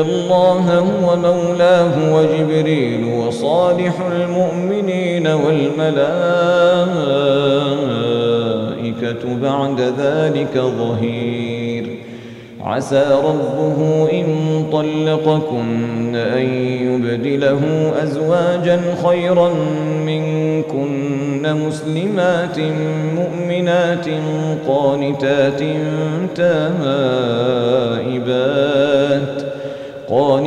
الله هو مولاه وجبريل وصالح المؤمنين والملائكة بعد ذلك ظهير. عسى ربه إن طلقكن أن يبدله أزواجا خيرا منكن مسلمات مؤمنات قانتات تائبات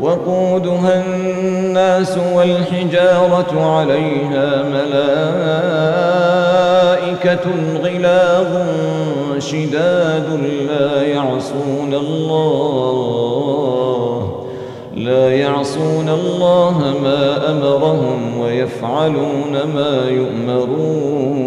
وقودها الناس والحجارة عليها ملائكة غلاظ شداد لا يعصون الله لا يعصون الله ما أمرهم ويفعلون ما يؤمرون.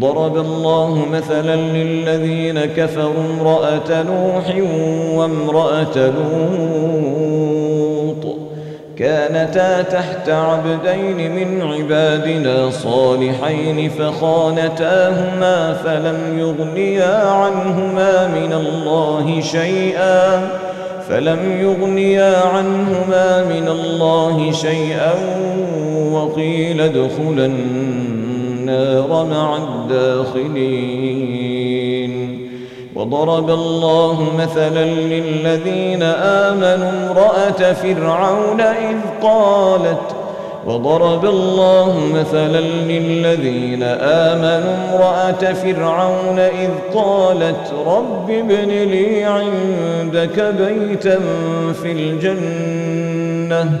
ضرب الله مثلا للذين كفروا امرأة نوح وامرأة لوط. كانتا تحت عبدين من عبادنا صالحين فخانتاهما فلم يغنيا عنهما من الله شيئا فلم يغنيا عنهما من الله شيئا وقيل ادخلا النار مع الداخلين. وضرب الله مثلا للذين آمنوا امرأة فرعون إذ قالت وضرب الله مثلا للذين آمنوا امرأة فرعون إذ قالت رب ابن لي عندك بيتا في الجنة.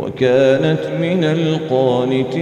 وكانت من القانتين.